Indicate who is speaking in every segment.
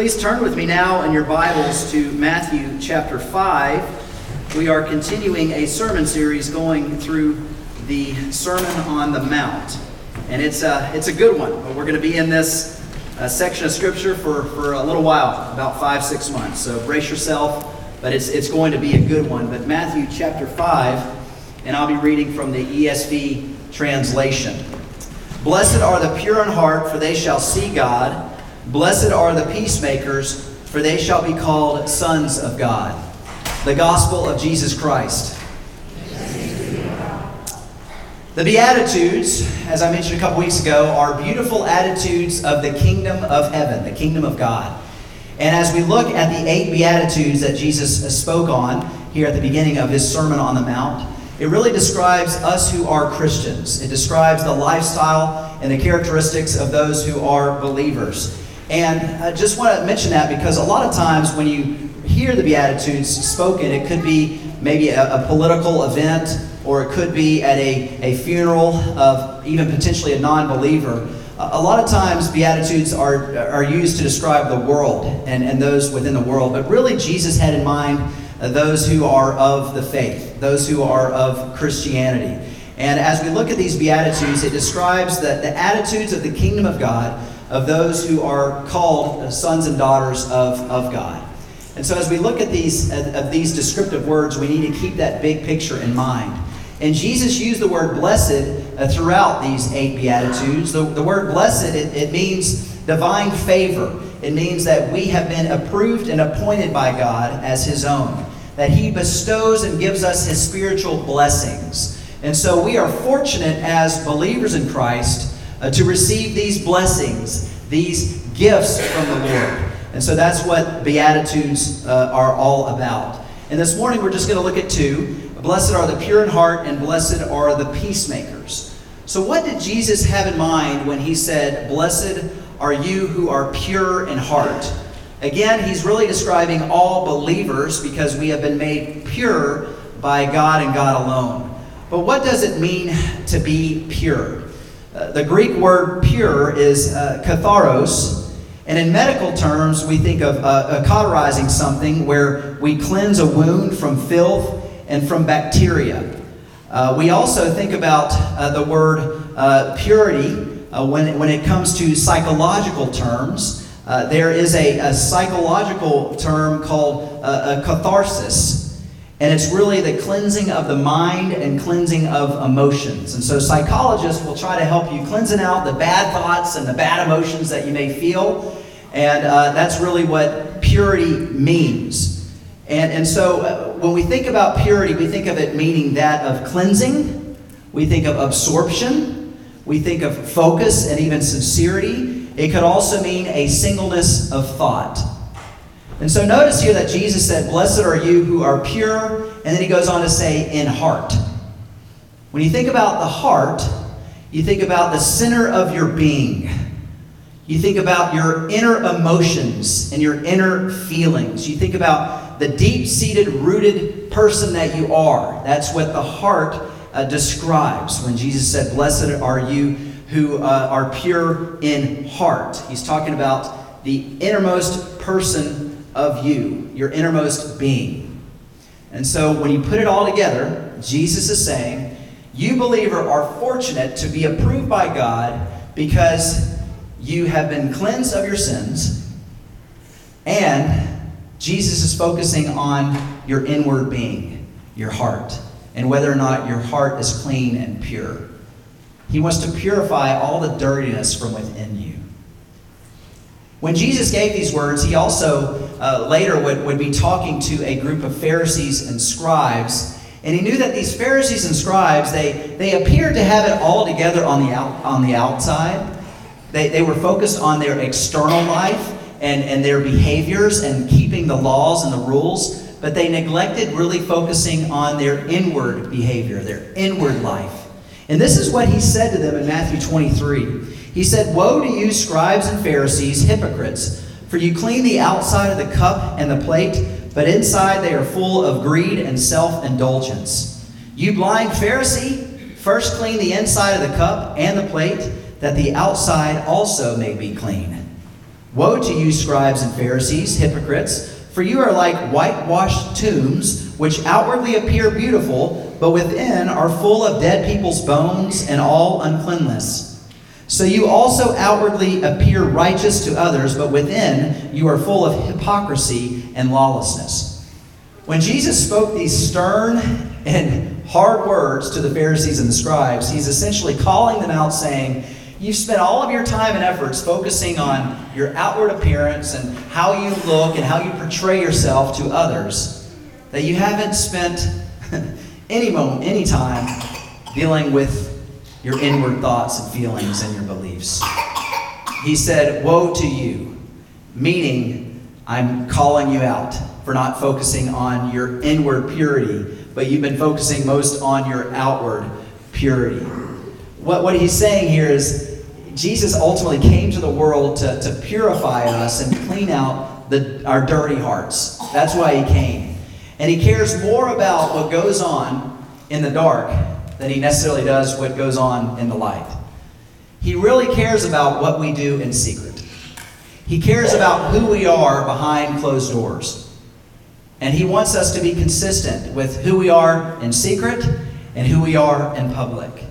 Speaker 1: Please turn with me now in your Bibles to Matthew chapter 5. We are continuing a sermon series going through the Sermon on the Mount. And it's a, it's a good one. But we're going to be in this uh, section of Scripture for, for a little while, about five, six months. So brace yourself, but it's, it's going to be a good one. But Matthew chapter 5, and I'll be reading from the ESV translation. Blessed are the pure in heart, for they shall see God. Blessed are the peacemakers, for they shall be called sons of God. The gospel of Jesus Christ. The Beatitudes, as I mentioned a couple weeks ago, are beautiful attitudes of the kingdom of heaven, the kingdom of God. And as we look at the eight Beatitudes that Jesus spoke on here at the beginning of his Sermon on the Mount, it really describes us who are Christians. It describes the lifestyle and the characteristics of those who are believers. And I just want to mention that because a lot of times when you hear the Beatitudes spoken, it could be maybe a, a political event or it could be at a, a funeral of even potentially a non believer. A lot of times, Beatitudes are, are used to describe the world and, and those within the world, but really, Jesus had in mind uh, those who are of the faith, those who are of Christianity. And as we look at these Beatitudes, it describes the, the attitudes of the kingdom of God of those who are called sons and daughters of, of God. And so, as we look at these, of these descriptive words, we need to keep that big picture in mind. And Jesus used the word blessed uh, throughout these eight Beatitudes. The, the word blessed, it, it means divine favor. It means that we have been approved and appointed by God as His own, that He bestows and gives us His spiritual blessings. And so we are fortunate as believers in Christ uh, to receive these blessings, these gifts from the Lord. And so that's what Beatitudes uh, are all about. And this morning we're just going to look at two. Blessed are the pure in heart, and blessed are the peacemakers. So, what did Jesus have in mind when he said, Blessed are you who are pure in heart? Again, he's really describing all believers because we have been made pure by God and God alone. But what does it mean to be pure? Uh, the Greek word pure is uh, katharos, and in medical terms, we think of uh, cauterizing something where we cleanse a wound from filth and from bacteria. Uh, we also think about uh, the word purity when, when it comes to psychological terms. there is a, a, psychological term called a catharsis, and it's really the cleansing of the mind and cleansing of emotions. And so psychologists will try to help you cleansing out the bad thoughts and the bad emotions that you may feel. And uh, that's really what purity means. And, and so uh, when we think about purity, we think of it meaning that of cleansing, we think of absorption, we think of focus and even sincerity. It could also mean a singleness of thought. And so notice here that Jesus said, Blessed are you who are pure, and then he goes on to say, in heart. When you think about the heart, you think about the center of your being. You think about your inner emotions and your inner feelings. You think about the deep seated, rooted person that you are. That's what the heart uh, describes when Jesus said, Blessed are you who uh, are pure in heart. He's talking about the innermost person of you, your innermost being. And so when you put it all together, Jesus is saying, you believer are fortunate to be approved by God because you have been cleansed of your sins and Jesus is focusing on your inward being, your heart, and whether or not your heart is clean and pure. He wants to purify all the dirtiness from within you. When Jesus gave these words, he also uh, later would, would be talking to a group of Pharisees and scribes. And he knew that these Pharisees and scribes, they, they appeared to have it all together on the, out, on the outside. They, they were focused on their external life and, and their behaviors and keeping the laws and the rules, but they neglected really focusing on their inward behavior, their inward life. And this is what he said to them in Matthew 23. He said, Woe to you, scribes and Pharisees, hypocrites, for you clean the outside of the cup and the plate, but inside they are full of greed and self indulgence. You blind Pharisee, first clean the inside of the cup and the plate, that the outside also may be clean. Woe to you, scribes and Pharisees, hypocrites, for you are like whitewashed tombs, which outwardly appear beautiful, but within are full of dead people's bones and all uncleanness. So you also outwardly appear righteous to others, but within you are full of hypocrisy and lawlessness. When Jesus spoke these stern and hard words to the Pharisees and the scribes, he's essentially calling them out, saying, You've spent all of your time and efforts focusing on your outward appearance and how you look and how you portray yourself to others, that you haven't spent any moment, any time dealing with your inward thoughts and feelings and your beliefs. He said, Woe to you, meaning I'm calling you out for not focusing on your inward purity, but you've been focusing most on your outward purity. What, what he's saying here is Jesus ultimately came to the world to, to purify us and clean out the, our dirty hearts. That's why he came. And he cares more about what goes on in the dark than he necessarily does what goes on in the light. He really cares about what we do in secret. He cares about who we are behind closed doors. And he wants us to be consistent with who we are in secret and who we are in public.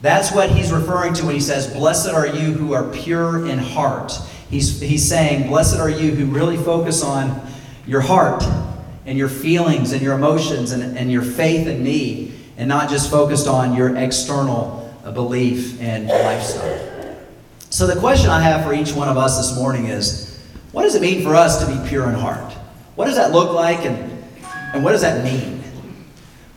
Speaker 1: That's what he's referring to when he says, Blessed are you who are pure in heart. He's, he's saying, Blessed are you who really focus on your heart and your feelings and your emotions and, and your faith and need, and not just focused on your external uh, belief and lifestyle. So, the question I have for each one of us this morning is what does it mean for us to be pure in heart? What does that look like, and, and what does that mean?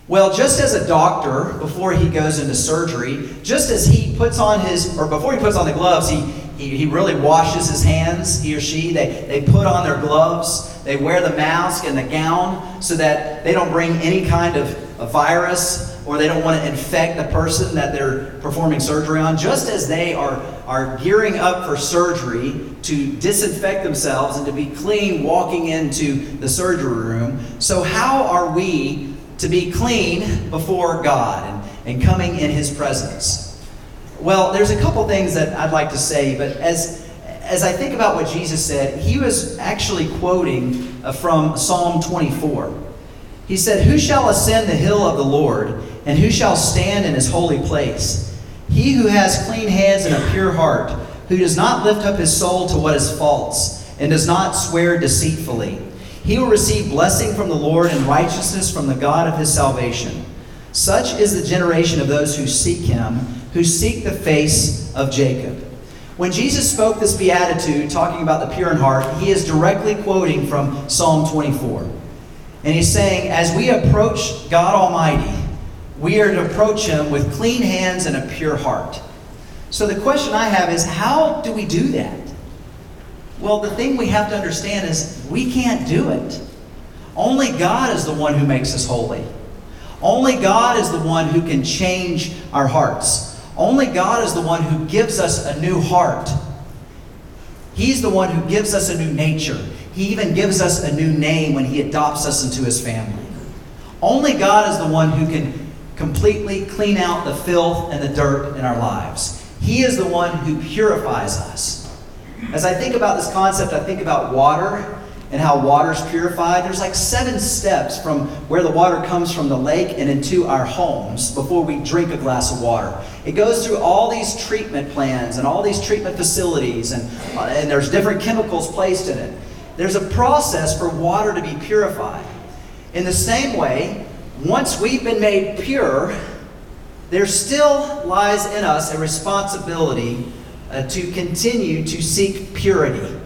Speaker 1: Well, just as a doctor, before he goes into surgery, just as he puts on his, or before he puts on the gloves, he, he, he really washes his hands, he or she. They, they put on their gloves, they wear the mask and the gown so that they don't bring any kind of a virus or they don't want to infect the person that they're performing surgery on. Just as they are, are gearing up for surgery to disinfect themselves and to be clean walking into the surgery room, so how are we to be clean before God and, and coming in His presence? Well, there's a couple things that I'd like to say, but as, as I think about what Jesus said, he was actually quoting uh, from Psalm 24. He said, Who shall ascend the hill of the Lord, and who shall stand in his holy place? He who has clean hands and a pure heart, who does not lift up his soul to what is false, and does not swear deceitfully. He will receive blessing from the Lord and righteousness from the God of his salvation. Such is the generation of those who seek him, who seek the face of Jacob. When Jesus spoke this beatitude, talking about the pure in heart, he is directly quoting from Psalm 24. And he's saying, as we approach God Almighty, we are to approach him with clean hands and a pure heart. So the question I have is, how do we do that? Well, the thing we have to understand is we can't do it. Only God is the one who makes us holy. Only God is the one who can change our hearts. Only God is the one who gives us a new heart. He's the one who gives us a new nature. He even gives us a new name when He adopts us into His family. Only God is the one who can completely clean out the filth and the dirt in our lives. He is the one who purifies us. As I think about this concept, I think about water and how water is purified. There's like seven steps from where the water comes from the lake and into our homes before we drink a glass of water. It goes through all these treatment plans and all these treatment facilities, and, uh, and there's different chemicals placed in it. There's a process for water to be purified. In the same way, once we've been made pure, there still lies in us a responsibility uh, to continue to seek purity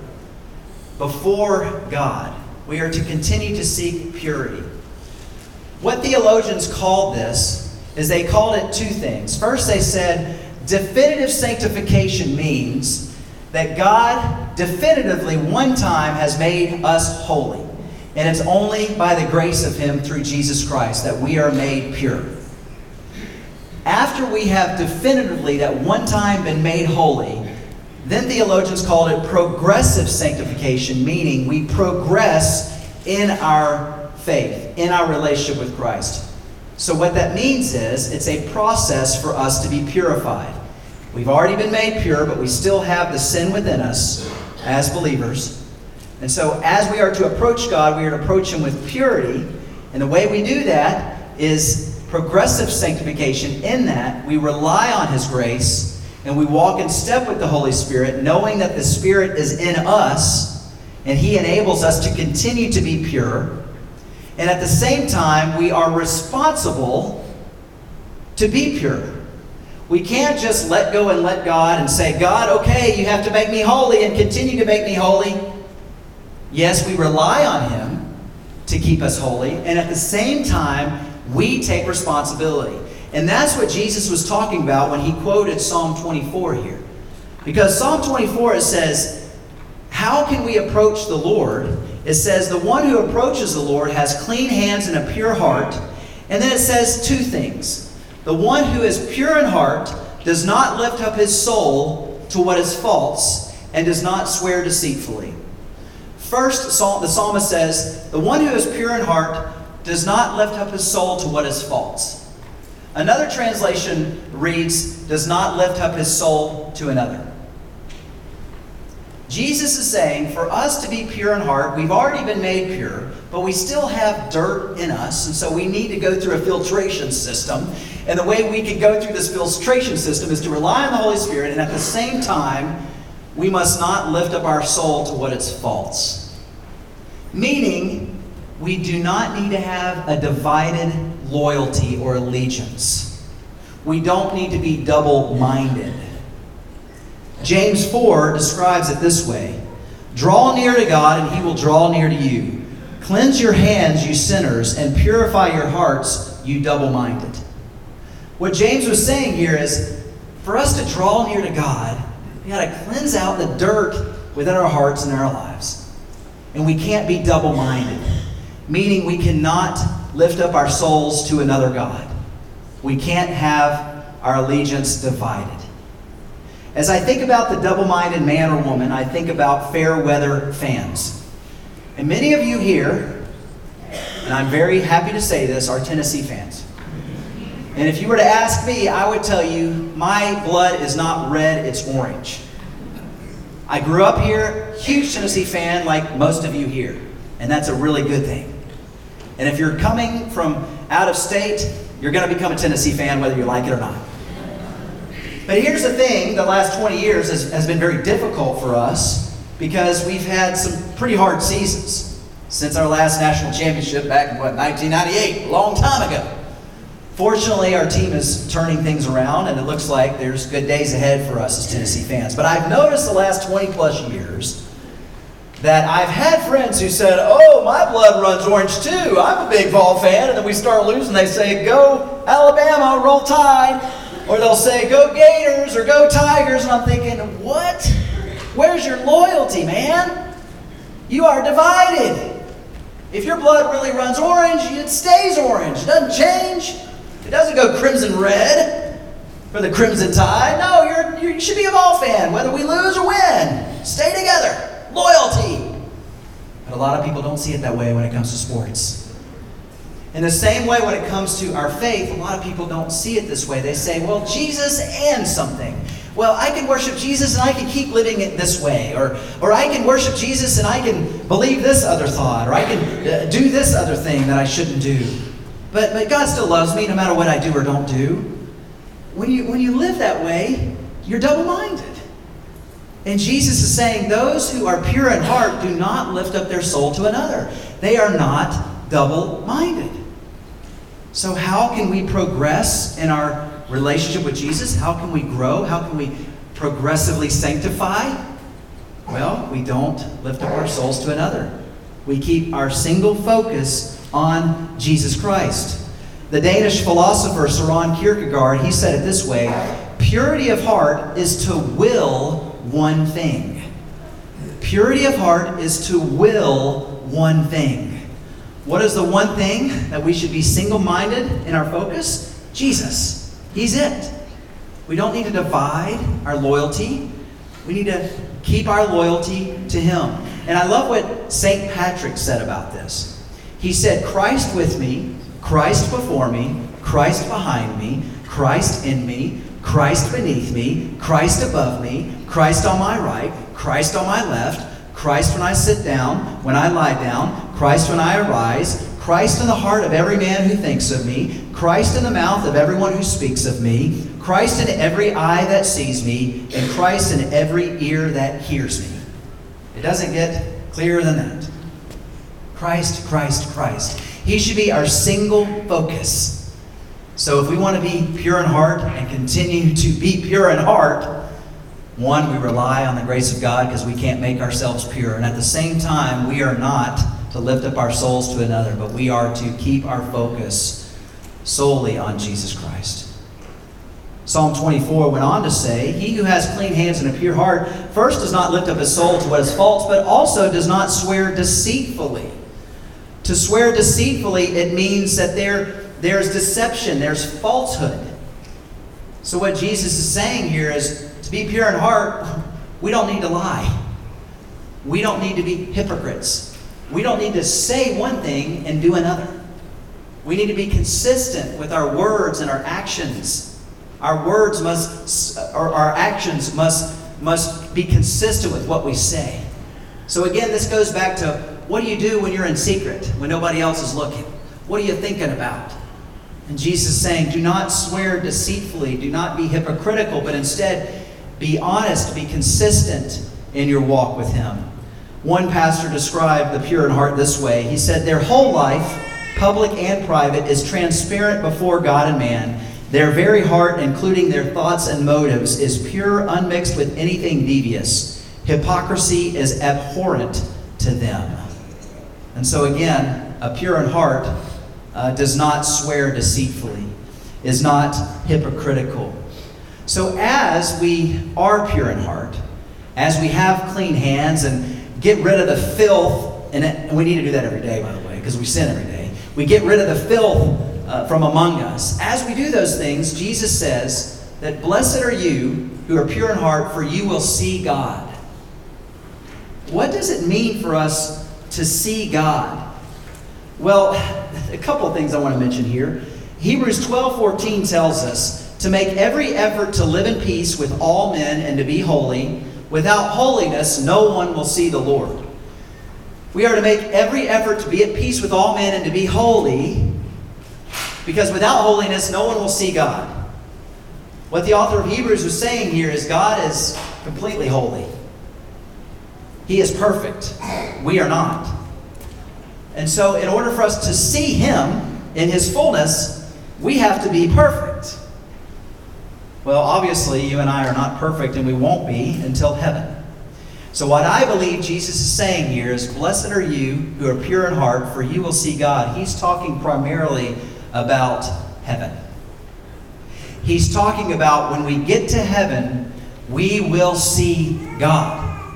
Speaker 1: before God. We are to continue to seek purity. What theologians called this is they called it two things. First, they said definitive sanctification means that God definitively one time has made us holy. And it's only by the grace of Him through Jesus Christ that we are made pure. After we have definitively that one time been made holy, then theologians called it progressive sanctification, meaning we progress in our faith, in our relationship with Christ. So, what that means is it's a process for us to be purified. We've already been made pure, but we still have the sin within us. as believers. And so, as we are to approach God, we are to approach Him with purity. And the way we do that is progressive sanctification, in that we rely on His grace and we walk in step with the Holy Spirit, knowing that the Spirit is in us and He enables us to continue to be pure. And at the same time, we are responsible to be pure. We can't just let go and let God and say, God, okay, you have to make me holy and continue to make me holy. Yes, we rely on Him to keep us holy, and at the same time, we take responsibility. And that's what Jesus was talking about when he quoted Psalm 24 here. Because Psalm 24, it says, How can we approach the Lord? It says, The one who approaches the Lord has clean hands and a pure heart. And then it says two things. The one who is pure in heart does not lift up his soul to what is false and does not swear deceitfully. First, the psalmist says, The one who is pure in heart does not lift up his soul to what is false. Another translation reads, Does not lift up his soul to another. Jesus is saying, for us to be pure in heart, we've already been made pure, but we still have dirt in us, and so we need to go through a filtration system. And the way we can go through this filtration system is to rely on the Holy Spirit, and at the same time, we must not lift up our soul to what is false. Meaning, we do not need to have a divided loyalty or allegiance. We don't need to be double minded. James 4 describes it this way Draw near to God, and he will draw near to you. Cleanse your hands, you sinners, and purify your hearts, you double minded. What James was saying here is for us to draw near to God, we got to cleanse out the dirt within our hearts and our lives. And we can't be double minded, meaning we cannot lift up our souls to another God. We can't have our allegiance divided. As I think about the double minded man or woman, I think about fair weather fans. And many of you here, and I'm very happy to say this, are Tennessee fans. And if you were to ask me, I would tell you my blood is not red, it's orange. I grew up here, huge Tennessee fan like most of you here. And that's a really good thing. And if you're coming from out of state, you're going to become a Tennessee fan whether you like it or not. But here's the thing the last 20 years has, has been very difficult for us because we've had some pretty hard seasons since our last national championship back in what, 1998, a long time ago. Fortunately, our team is turning things around, and it looks like there's good days ahead for us as Tennessee fans. But I've noticed the last 20 plus years that I've had friends who said, Oh, my blood runs orange too. I'm a big Vol fan. And then we start losing. They say, Go Alabama, roll tide. Or they'll say, go Gators or go Tigers. And I'm thinking, what? Where's your loyalty, man? You are divided. If your blood really runs orange, it stays orange. It doesn't change. It doesn't go crimson red for the Crimson Tide. No, you're, should be a Vol fan, whether we lose or win. Stay together. Loyalty. But a lot of people don't see it that way when it comes to sports. In the same way, when it comes to our faith, a lot of people don't see it this way. They say, well, Jesus and something. Well, I can worship Jesus and I can keep living it this way. Or, or I can worship Jesus and I can believe this other thought. Or I can uh, do this other thing that I shouldn't do. But, but God still loves me no matter what I do or don't do. When you, when you live that way, you're double minded. And Jesus is saying, Those who are pure in heart do not lift up their soul to another. They are not double minded. So, how can we progress in our relationship with Jesus? How can we grow? How can we progressively sanctify? Well, we don't lift up our souls to another. We keep our single focus on Jesus Christ. The Danish philosopher Søren Kierkegaard, he said it this way, purity of heart is to will one thing. Purity of heart is to will one thing. What is the one thing that we should be single minded in our focus? Jesus. He's it. We don't need to divide our loyalty. We need to keep our loyalty to Him. And I love what St. Patrick said about this. He said, Christ with me, Christ before me, Christ behind me, Christ in me, Christ beneath me, Christ above me, Christ on my right, Christ on my left, Christ when I sit down, when I lie down, Christ when I arise, Christ in the heart of every man who thinks of me, Christ in the mouth of everyone who speaks of me, Christ in every eye that sees me, and Christ in every ear that hears me. It doesn't get clearer than that. Christ, Christ, Christ. He should be our single focus. So if we want to be pure in heart and continue to be pure in heart, one, we rely on the grace of God because we can't make ourselves pure. And at the same time, we are not to lift up our souls to another, but we are to keep our focus solely on Jesus Christ. Psalm 24 went on to say, He who has clean hands and a pure heart first does not lift up his soul to what is false, but also does not swear deceitfully. To swear deceitfully, it means that there, there's deception, there's falsehood. So, what Jesus is saying here is to be pure in heart, we don't need to lie. We don't need to be hypocrites. We don't need to say one thing and do another. We need to be consistent with our words and our actions. Our words must, or our actions must, must be consistent with what we say. So, again, this goes back to what do you do when you're in secret, when nobody else is looking? What are you thinking about? And Jesus is saying, do not swear deceitfully, do not be hypocritical, but instead be honest, be consistent in your walk with Him. One pastor described the pure in heart this way He said, Their whole life, public and private, is transparent before God and man. Their very heart, including their thoughts and motives, is pure, unmixed with anything devious. Hypocrisy is abhorrent to them. And so, again, a pure in heart uh, does not swear deceitfully, is not hypocritical, so, as we are pure in heart, as we have clean hands and get rid of the filth, and we need to do that every day, by the way, because we sin every day. We get rid of the filth uh, from among us. As we do those things, Jesus says that blessed are you who are pure in heart, for you will see God. What does it mean for us to see God? Well, a couple of things I want to mention here. Hebrews 12 14 tells us to make every effort to live in peace with all men and to be holy. Without holiness, no one will see the Lord. We are to make every effort to be at peace with all men and to be holy, because without holiness, no one will see God. What the author of Hebrews was saying here is God is completely holy. He is perfect. We are not. And so, in order for us to see Him in His fullness, we have to be perfect. Well, obviously, you and I are not perfect, and we won't be until heaven. So, what I believe Jesus is saying here is Blessed are you who are pure in heart, for you will see God. He's talking primarily about heaven. He's talking about when we get to heaven, we will see God.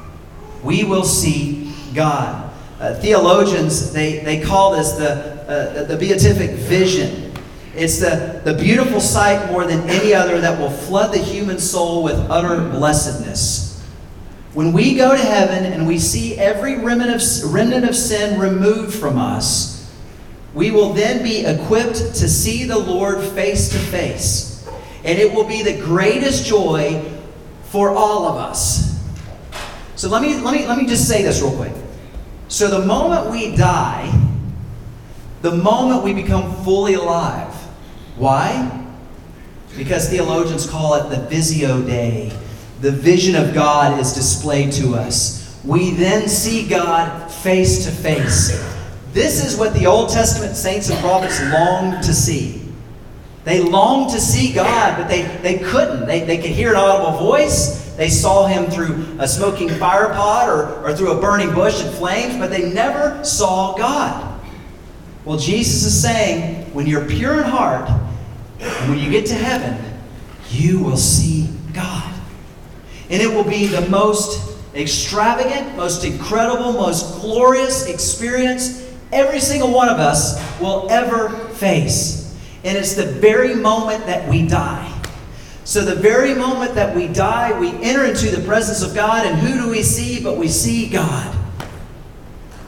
Speaker 1: We will see God. Uh, theologians, they, they call this the, uh, the beatific vision. It's the, the beautiful sight more than any other that will flood the human soul with utter blessedness. When we go to heaven and we see every remnant of, remnant of sin removed from us, we will then be equipped to see the Lord face to face. And it will be the greatest joy for all of us. So let me, let me, let me just say this real quick. So the moment we die, the moment we become fully alive, why? Because theologians call it the Visio Dei. The vision of God is displayed to us. We then see God face to face. This is what the Old Testament saints and prophets longed to see. They longed to see God, but they, they couldn't. They, they could hear an audible voice. They saw him through a smoking fire pot or, or through a burning bush and flames, but they never saw God. Well, Jesus is saying, when you're pure in heart, and when you get to heaven, you will see God. And it will be the most extravagant, most incredible, most glorious experience every single one of us will ever face. And it's the very moment that we die. So, the very moment that we die, we enter into the presence of God, and who do we see? But we see God.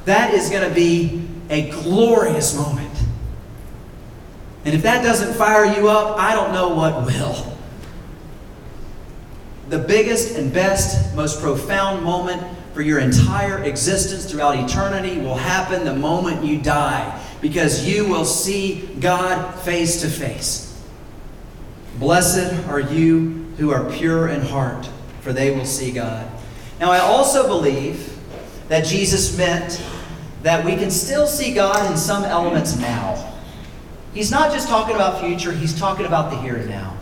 Speaker 1: That is going to be a glorious moment. And if that doesn't fire you up, I don't know what will. the biggest and best, most profound moment for your entire existence throughout eternity will happen the moment you die because you will see God face to face. Blessed are you who are pure in heart, for they will see God. Now, I also believe that Jesus meant that we can still see God in some elements now. He's not just talking about future, he's talking about the here and now.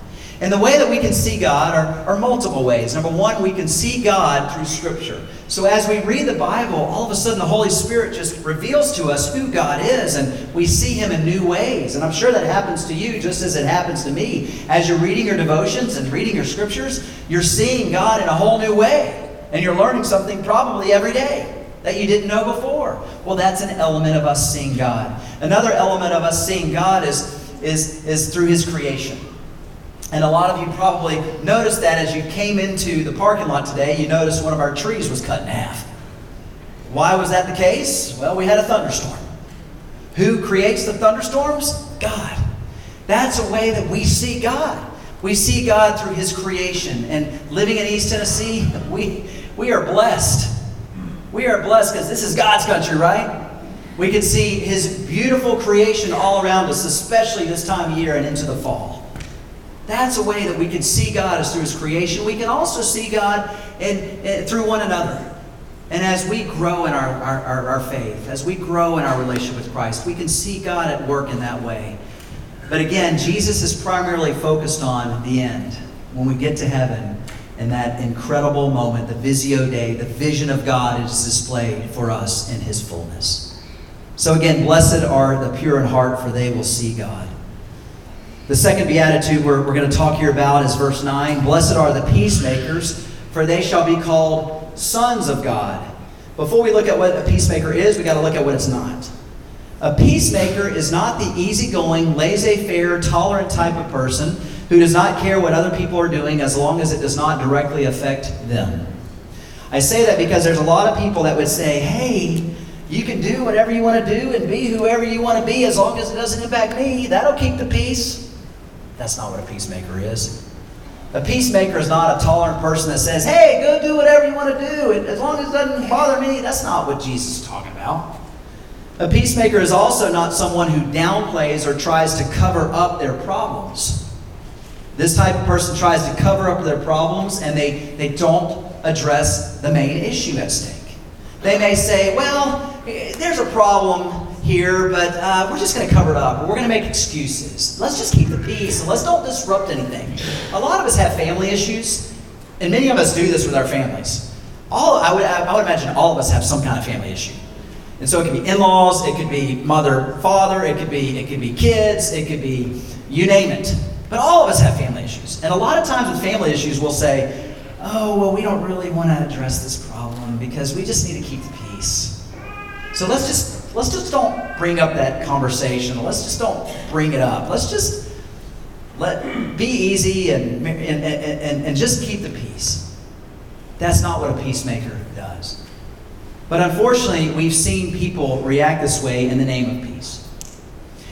Speaker 1: And the way that we can see God are, are multiple ways. Number one, we can see God through Scripture. So as we read the Bible, all of a sudden the Holy Spirit just reveals to us who God is, and we see Him in new ways. And I'm sure that happens to you just as it happens to me. As you're reading your devotions and reading your Scriptures, you're seeing God in a whole new way. And you're learning something probably every day that you didn't know before. Well, that's an element of us seeing God. Another element of us seeing God is, is, is through His creation. And a lot of you probably noticed that as you came into the parking lot today, you noticed one of our trees was cut in half. Why was that the case? Well, we had a thunderstorm. Who creates the thunderstorms? God. That's a way that we see God. We see God through His creation. And living in East Tennessee, we, we are blessed. We are blessed because this is God's country, right? We can see His beautiful creation all around us, especially this time of year and into the fall. That's a way that we can see God is through His creation. We can also see God in, in, through one another. And as we grow in our, our, our, our faith, as we grow in our relationship with Christ, we can see God at work in that way. But again, Jesus is primarily focused on the end. When we get to heaven, and that incredible moment, the Visio Dei, the vision of God is displayed for us in His fullness. So again, blessed are the pure in heart, for they will see God. The second beatitude we're, we're going to talk here about is verse 9 Blessed are the peacemakers, for they shall be called sons of God. Before we look at what a peacemaker is, we got to look at what it's not. A peacemaker is not the easygoing, laissez faire, tolerant type of person who does not care what other people are doing as long as it does not directly affect them. I say that because there's a lot of people that would say, hey, you can do whatever you want to do and be whoever you want to be as long as it doesn't impact me. That'll keep the peace. That's not what a peacemaker is. A peacemaker is not a tolerant person that says, hey, go do whatever you want to do. As long as it doesn't bother me. That's not what Jesus is talking about. A peacemaker is also not someone who downplays or tries to cover up their problems. This type of person tries to cover up their problems and they, they don't address the main issue at stake. They may say, well, there's a problem here, but uh, we're just going to cover it up. We're going to make excuses. Let's just keep the peace and let's don't disrupt anything. A lot of us have family issues, and many of us do this with our families. All I would, I would imagine all of us have some kind of family issue. And so it could be in-laws, it could be mother, father, it could be it could be kids, it could be you name it. But all of us have family issues. And a lot of times with family issues we'll say, "Oh, well we don't really want to address this problem because we just need to keep the peace." So let's just let's just don't bring up that conversation. Let's just don't bring it up. Let's just let be easy and, and, and, and just keep the peace. That's not what a peacemaker does. But unfortunately, we've seen people react this way in the name of peace.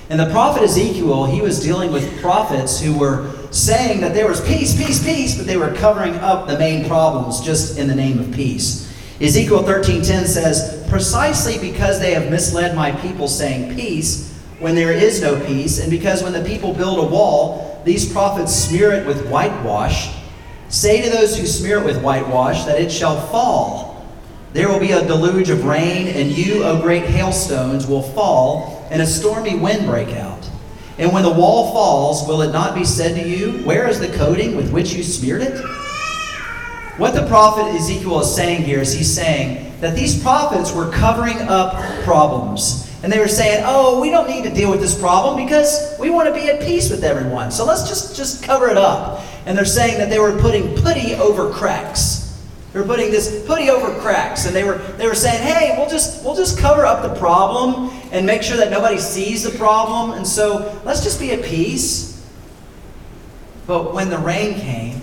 Speaker 1: And the prophet Ezekiel, he was dealing with prophets who were saying that there was peace, peace, peace, but they were covering up the main problems just in the name of peace. Ezekiel 13:10 says, "Precisely because they have misled my people saying peace when there is no peace, and because when the people build a wall, these prophets smear it with whitewash, say to those who smear it with whitewash that it shall fall. There will be a deluge of rain, and you, O great hailstones, will fall, and a stormy wind break out. And when the wall falls, will it not be said to you, Where is the coating with which you smeared it?" What the prophet Ezekiel is saying here is he's saying that these prophets were covering up problems. And they were saying, oh, we don't need to deal with this problem because we want to be at peace with everyone. So let's just, just cover it up. And they're saying that they were putting putty over cracks. They were putting this putty over cracks. And they were, they were saying, hey, we'll just, we'll just cover up the problem and make sure that nobody sees the problem. And so let's just be at peace. But when the rain came,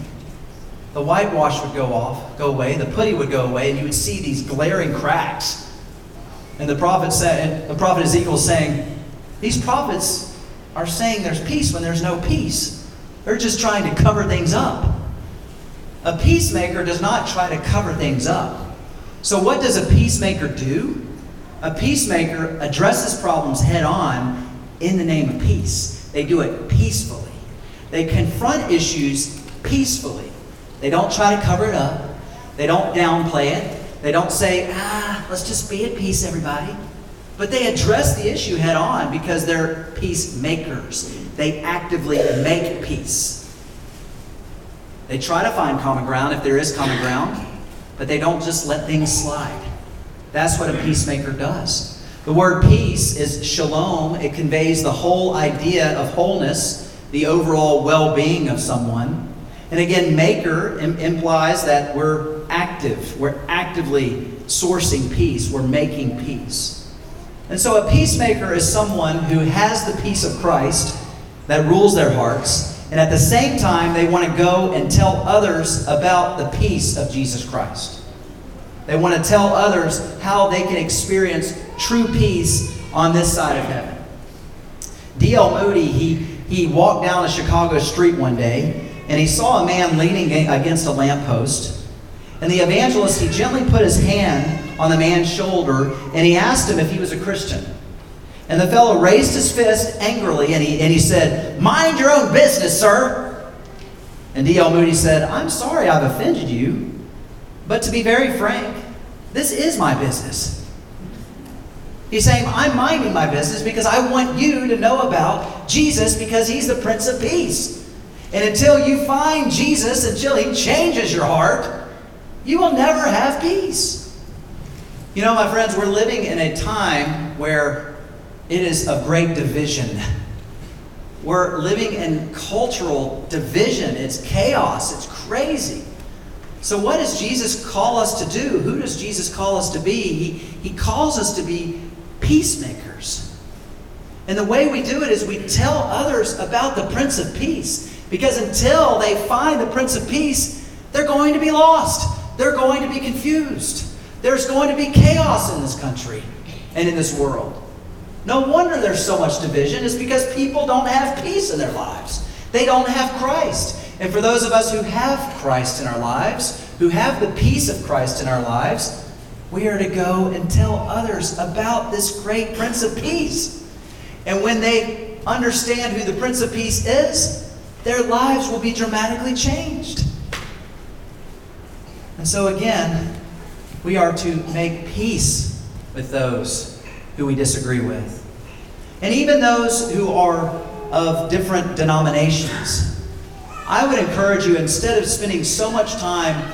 Speaker 1: the whitewash would go off, go away, the putty would go away, and you would see these glaring cracks. And the prophet said, the prophet Ezekiel saying, these prophets are saying there's peace when there's no peace. They're just trying to cover things up. A peacemaker does not try to cover things up. So, what does a peacemaker do? A peacemaker addresses problems head on in the name of peace. They do it peacefully. They confront issues peacefully. They don't try to cover it up. They don't downplay it. They don't say, ah, let's just be at peace, everybody. But they address the issue head on because they're peacemakers. They actively make peace. They try to find common ground if there is common ground, but they don't just let things slide. That's what a peacemaker does. The word peace is shalom. It conveys the whole idea of wholeness, the overall well being of someone. And again, maker Im- implies that we're active, we're actively sourcing peace, we're making peace. And so a peacemaker is someone who has the peace of Christ that rules their hearts, and at the same time, they want to go and tell others about the peace of Jesus Christ. They want to tell others how they can experience true peace on this side of heaven. D.L. Moody, he, he walked down a Chicago street one day and he saw a man leaning against a lamppost. And the evangelist, he gently put his hand on the man's shoulder and he asked him if he was a Christian. And the fellow raised his fist angrily and he, and he said, Mind your own business, sir. And D.L. Moody said, I'm sorry I've offended you, but to be very frank, this is my business. He's saying, I'm minding my business because I want you to know about Jesus because he's the Prince of Peace. And until you find Jesus, until he changes your heart, you will never have peace. You know, my friends, we're living in a time where it is a great division. We're living in cultural division. It's chaos. It's crazy. So, what does Jesus call us to do? Who does Jesus call us to be? He, he calls us to be peacemakers. And the way we do it is we tell others about the Prince of Peace. Because until they find the Prince of Peace, they're going to be lost. They're going to be confused. There's going to be chaos in this country and in this world. No wonder there's so much division. It's because people don't have peace in their lives. They don't have Christ. And for those of us who have Christ in our lives, who have the peace of Christ in our lives, we are to go and tell others about this great Prince of Peace. And when they understand who the Prince of Peace is, their lives will be dramatically changed. And so, again, we are to make peace with those who we disagree with. And even those who are of different denominations. I would encourage you, instead of spending so much time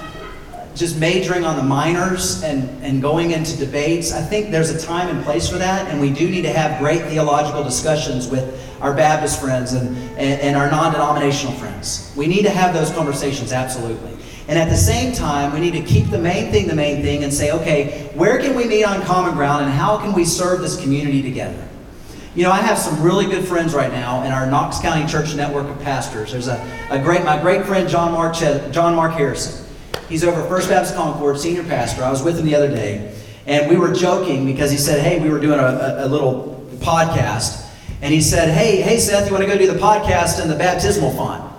Speaker 1: just majoring on the minors and, and going into debates, I think there's a time and place for that, and we do need to have great theological discussions with our Baptist friends and, and, and our non denominational friends. We need to have those conversations, absolutely. And at the same time, we need to keep the main thing the main thing and say, okay, where can we meet on common ground and how can we serve this community together? You know, I have some really good friends right now in our Knox County Church network of pastors. There's a, a great, my great friend John Mark, uh, John Mark Harrison. He's over at First Baptist Concord, senior pastor. I was with him the other day, and we were joking because he said, hey, we were doing a, a, a little podcast, and he said, hey, hey, Seth, you want to go do the podcast in the baptismal font?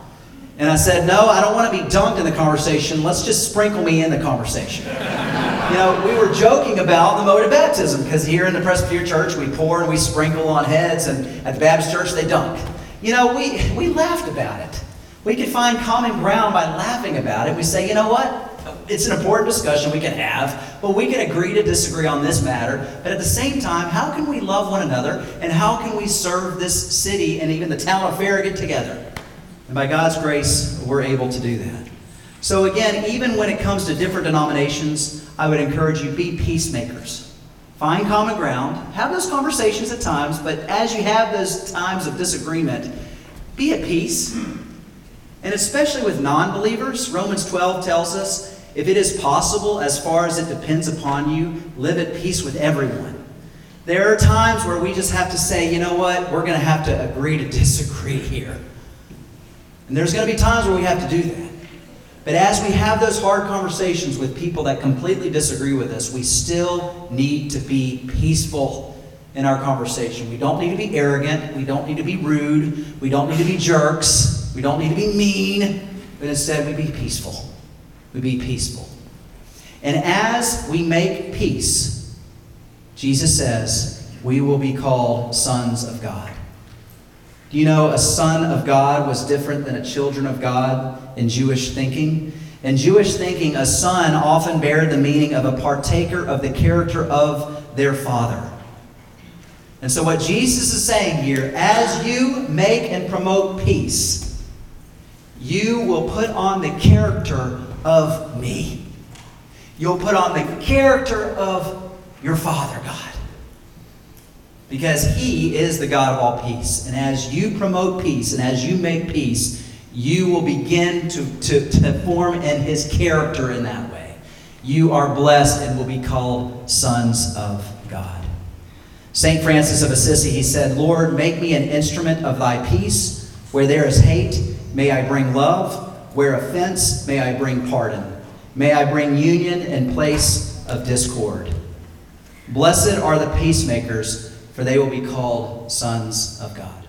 Speaker 1: And I said, No, I don't want to be dunked in the conversation. Let's just sprinkle me in the conversation. you know, we were joking about the mode of baptism because here in the Presbyterian Church, we pour and we sprinkle on heads, and at the Baptist Church, they dunk. You know, we, we laughed about it. We could find common ground by laughing about it. We say, you know what? It's an important discussion we can have, but we can agree to disagree on this matter. But at the same time, how can we love one another and how can we serve this city and even the town of Farragut together? And by God's grace, we're able to do that. So, again, even when it comes to different denominations, I would encourage you be peacemakers. Find common ground. Have those conversations at times, but as you have those times of disagreement, be at peace. And especially with non believers, Romans 12 tells us if it is possible, as far as it depends upon you, live at peace with everyone. There are times where we just have to say, you know what, we're going to have to agree to disagree here. And there's going to be times where we have to do that. But as we have those hard conversations with people that completely disagree with us, we still need to be peaceful in our conversation. We don't need to be arrogant. We don't need to be rude. We don't need to be jerks. We don't need to be mean. But instead, we be peaceful. We be peaceful. And as we make peace, Jesus says, we will be called sons of God. Do you know a son of God was different than a children of God in Jewish thinking? In Jewish thinking, a son often bared the meaning of a partaker of the character of their father. And so, what Jesus is saying here, as you make and promote peace, you will put on the character of me. You'll put on the character of your Father God. Because He is the God of all peace. And as you promote peace and as you make peace, you will begin to, to, to form in His character in that way. You are blessed and will be called sons of God. St. Francis of Assisi, he said, Lord, make me an instrument of thy peace. Where there is hate, may I bring love. Where offense, may I bring pardon. May I bring union in place of discord. Blessed are the peacemakers, for they will be called sons of God.